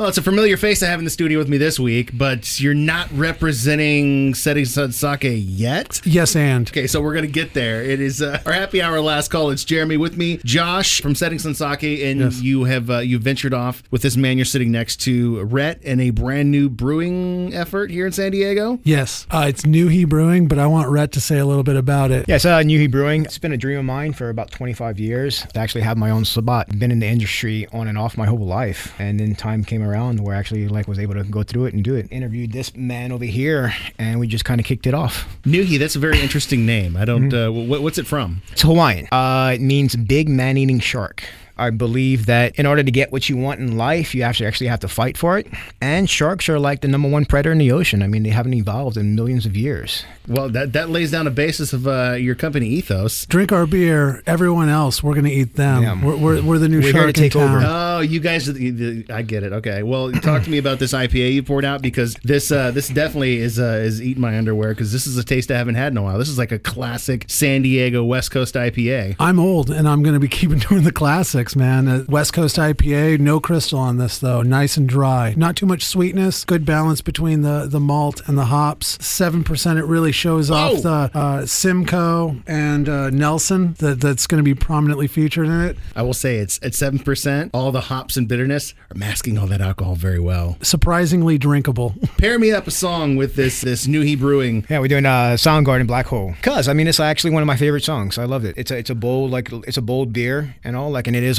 Well, it's a familiar face I have in the studio with me this week, but you're not representing Setting Sun Sake yet. Yes, and Okay, so we're gonna get there. It is uh, our happy hour last call. It's Jeremy with me, Josh from Setting Sun Sake, and Yes. you have uh, you ventured off with this man you're sitting next to, Rhett, in a brand new brewing effort here in San Diego. yes, uh, it's Nuhi Brewing, but I want Rhett to say a little bit about it. Yes, uh, Nuhi Brewing. It's been a dream of mine for about 25 years to actually have my own spot. Been in the industry on and off my whole life, and then time came around where I actually like was able to go through it and do it. Interviewed this man over here, and we just kind of kicked it off. Nuhi, that's a very interesting name. I don't. Uh, what, what's it from? It's Hawaiian. Uh, it means big man-eating shark. I believe that in order to get what you want in life, you actually actually have to fight for it. And sharks are like the number one predator in the ocean. I mean, they haven't evolved in millions of years. Well, that that lays down a basis of uh, your company ethos. Drink our beer. Everyone else, we're gonna eat them. Yeah. We're, we're, we're the new We're here shark to take in town. over. Oh, you guys, are the, the, I get it. Okay, well, talk to me about this IPA you poured out because this uh, this definitely is uh, is eating my underwear because this is a taste I haven't had in a while. This is like a classic San Diego West Coast IPA. I'm old, and I'm going to be keeping doing the classics, man. Uh, West Coast IPA, no crystal on this though, nice and dry. Not too much sweetness, good balance between the the malt and the hops. Seven percent. It really shows off the uh, Simcoe and uh, Nelson that that's going to be prominently featured in it. I will say it's at seven percent. All the hops and bitterness are masking all that alcohol very well. Surprisingly drinkable. Pair me up a song with this this Nuhi Brewing. Yeah, we're doing uh, Soundgarden Black Hole. Cause I mean, it's actually one of my favorite songs. I loved it. It's a it's a bold like it's a bold beer and all like, and it is